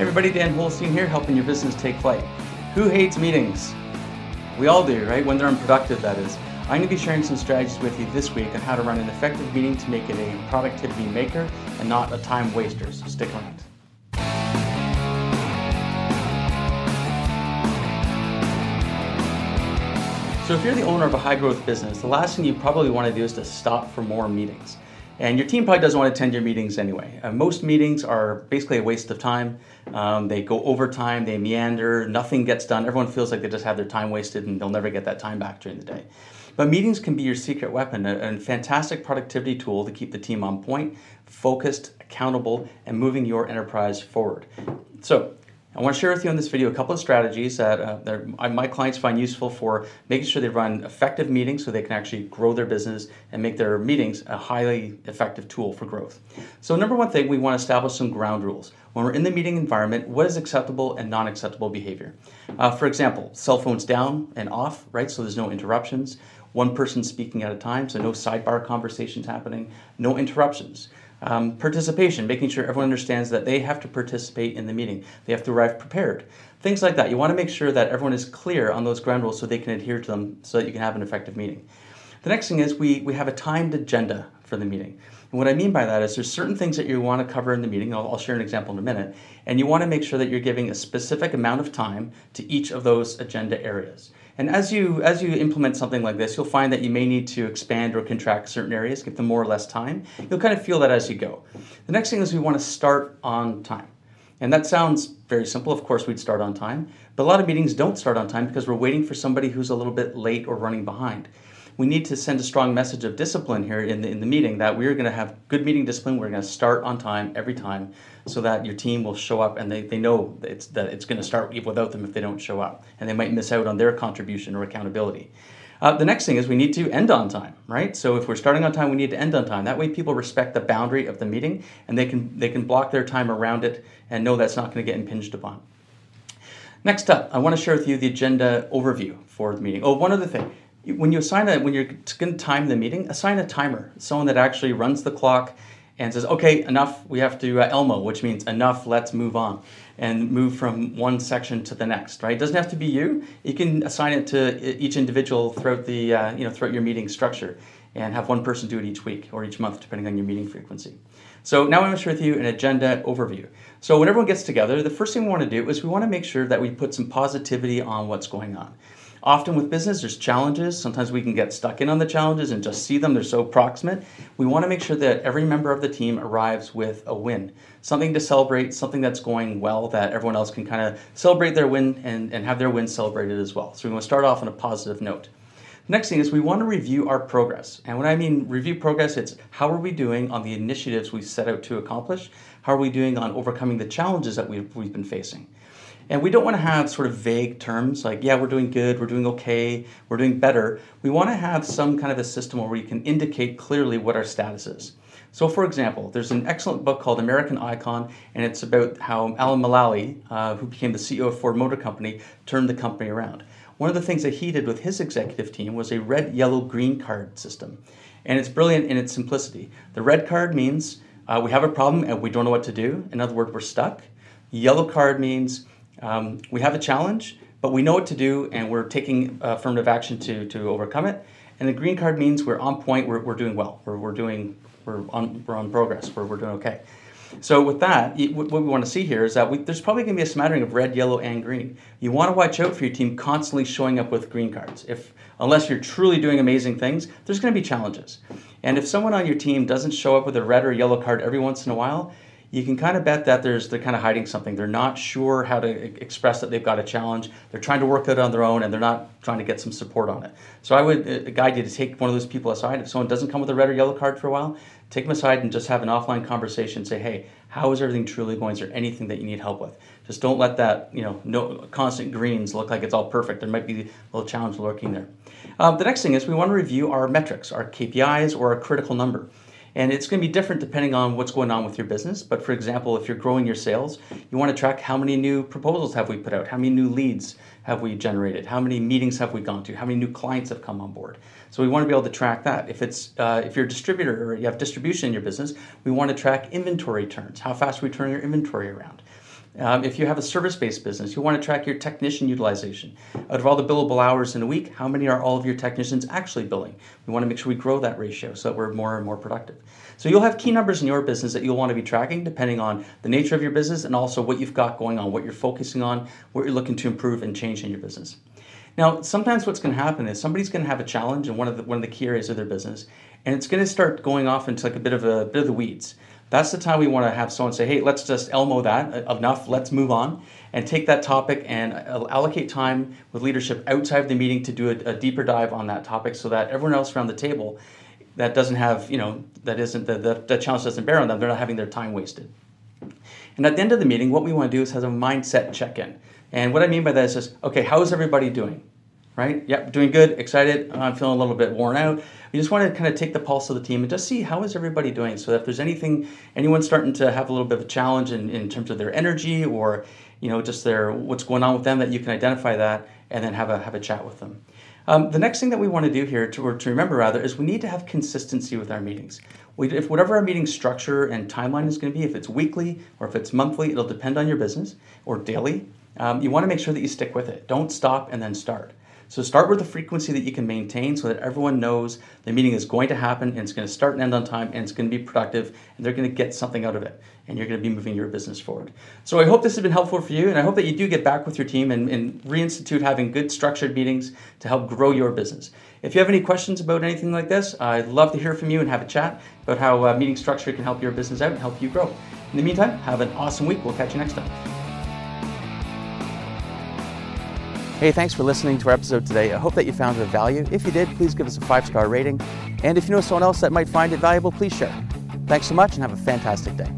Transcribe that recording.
Hey everybody, Dan Holstein here, helping your business take flight. Who hates meetings? We all do, right? When they're unproductive, that is. I'm going to be sharing some strategies with you this week on how to run an effective meeting to make it a productivity maker and not a time waster. So stick around. So if you're the owner of a high growth business, the last thing you probably want to do is to stop for more meetings. And your team probably doesn't want to attend your meetings anyway. Uh, most meetings are basically a waste of time. Um, they go overtime, they meander, nothing gets done. Everyone feels like they just have their time wasted and they'll never get that time back during the day. But meetings can be your secret weapon, a, a fantastic productivity tool to keep the team on point, focused, accountable, and moving your enterprise forward. So, I want to share with you in this video a couple of strategies that, uh, that my clients find useful for making sure they run effective meetings so they can actually grow their business and make their meetings a highly effective tool for growth. So, number one thing, we want to establish some ground rules. When we're in the meeting environment, what is acceptable and non acceptable behavior? Uh, for example, cell phones down and off, right? So there's no interruptions. One person speaking at a time, so no sidebar conversations happening, no interruptions. Um, participation, making sure everyone understands that they have to participate in the meeting. They have to arrive prepared. Things like that. You want to make sure that everyone is clear on those ground rules so they can adhere to them so that you can have an effective meeting. The next thing is we, we have a timed agenda for the meeting. And what I mean by that is there's certain things that you want to cover in the meeting. I'll, I'll share an example in a minute. And you want to make sure that you're giving a specific amount of time to each of those agenda areas. And as you as you implement something like this, you'll find that you may need to expand or contract certain areas, give them more or less time. You'll kind of feel that as you go. The next thing is we want to start on time. And that sounds very simple. Of course, we'd start on time. But a lot of meetings don't start on time because we're waiting for somebody who's a little bit late or running behind we need to send a strong message of discipline here in the, in the meeting that we're going to have good meeting discipline. We're going to start on time every time so that your team will show up and they, they know that it's, that it's going to start without them if they don't show up. And they might miss out on their contribution or accountability. Uh, the next thing is we need to end on time, right? So if we're starting on time, we need to end on time. That way, people respect the boundary of the meeting, and they can they can block their time around it and know that's not going to get impinged upon. Next up, I want to share with you the agenda overview for the meeting. Oh, one other thing when you assign a when you're going to time the meeting, assign a timer, someone that actually runs the clock and says, "Okay, enough. We have to uh, Elmo," which means enough. Let's move on and move from one section to the next. Right? It doesn't have to be you. You can assign it to each individual throughout the uh, you know throughout your meeting structure, and have one person do it each week or each month, depending on your meeting frequency. So now I'm going to share with you an agenda overview. So when everyone gets together, the first thing we want to do is we want to make sure that we put some positivity on what's going on. Often with business, there's challenges. Sometimes we can get stuck in on the challenges and just see them, they're so proximate. We want to make sure that every member of the team arrives with a win, something to celebrate, something that's going well that everyone else can kind of celebrate their win and, and have their win celebrated as well. So we want to start off on a positive note. Next thing is we want to review our progress. And when I mean review progress, it's how are we doing on the initiatives we set out to accomplish? How are we doing on overcoming the challenges that we've, we've been facing? And we don't want to have sort of vague terms like, yeah, we're doing good, we're doing okay, we're doing better. We want to have some kind of a system where we can indicate clearly what our status is. So, for example, there's an excellent book called American Icon, and it's about how Alan Mulally, uh, who became the CEO of Ford Motor Company, turned the company around. One of the things that he did with his executive team was a red, yellow, green card system. And it's brilliant in its simplicity. The red card means uh, we have a problem and we don't know what to do. In other words, we're stuck. Yellow card means um, we have a challenge, but we know what to do and we're taking affirmative action to, to overcome it. And the green card means we're on point, we're, we're doing well, we're, we're doing, we're on, we're on progress, we're, we're doing okay. So with that, what we want to see here is that we, there's probably going to be a smattering of red, yellow, and green. You want to watch out for your team constantly showing up with green cards. If unless you're truly doing amazing things, there's going to be challenges. And if someone on your team doesn't show up with a red or yellow card every once in a while, you can kind of bet that there's they're kind of hiding something. They're not sure how to express that they've got a challenge. They're trying to work it on their own, and they're not trying to get some support on it. So I would uh, guide you to take one of those people aside. If someone doesn't come with a red or yellow card for a while, take them aside and just have an offline conversation. Say, hey, how is everything truly going? Is there anything that you need help with? Just don't let that you know no constant greens look like it's all perfect. There might be a little challenge lurking there. Um, the next thing is we want to review our metrics, our KPIs, or a critical number. And it's going to be different depending on what's going on with your business. But for example, if you're growing your sales, you want to track how many new proposals have we put out, how many new leads have we generated, how many meetings have we gone to, how many new clients have come on board. So we want to be able to track that. If it's uh, if you're a distributor or you have distribution in your business, we want to track inventory turns. How fast we turn your inventory around? Um, if you have a service based business, you want to track your technician utilization. Out of all the billable hours in a week, how many are all of your technicians actually billing? We want to make sure we grow that ratio so that we're more and more productive. So you'll have key numbers in your business that you'll want to be tracking depending on the nature of your business and also what you've got going on, what you're focusing on, what you're looking to improve and change in your business. Now, sometimes what's going to happen is somebody's going to have a challenge in one of the one of the key areas of their business, and it's going to start going off into like a bit of a bit of the weeds. That's the time we want to have someone say, "Hey, let's just Elmo that uh, enough. Let's move on and take that topic and uh, allocate time with leadership outside of the meeting to do a, a deeper dive on that topic, so that everyone else around the table that doesn't have, you know, that isn't the, the, the challenge doesn't bear on them. They're not having their time wasted." And at the end of the meeting, what we want to do is have a mindset check-in. And what I mean by that is just, okay, how is everybody doing? Right? Yep, doing good, excited. I'm feeling a little bit worn out. We just want to kind of take the pulse of the team and just see how is everybody doing. So if there's anything, anyone starting to have a little bit of a challenge in, in terms of their energy or, you know, just their what's going on with them, that you can identify that and then have a have a chat with them. Um, the next thing that we want to do here, to, or to remember rather, is we need to have consistency with our meetings. We, if whatever our meeting structure and timeline is going to be, if it's weekly or if it's monthly, it'll depend on your business or daily. Um, you want to make sure that you stick with it. Don't stop and then start. So start with the frequency that you can maintain so that everyone knows the meeting is going to happen and it's going to start and end on time and it's going to be productive and they're going to get something out of it and you're going to be moving your business forward. So I hope this has been helpful for you and I hope that you do get back with your team and, and reinstitute having good structured meetings to help grow your business. If you have any questions about anything like this, I'd love to hear from you and have a chat about how uh, meeting structure can help your business out and help you grow. In the meantime, have an awesome week. We'll catch you next time. Hey, thanks for listening to our episode today. I hope that you found it of value. If you did, please give us a five star rating. And if you know someone else that might find it valuable, please share. Thanks so much and have a fantastic day.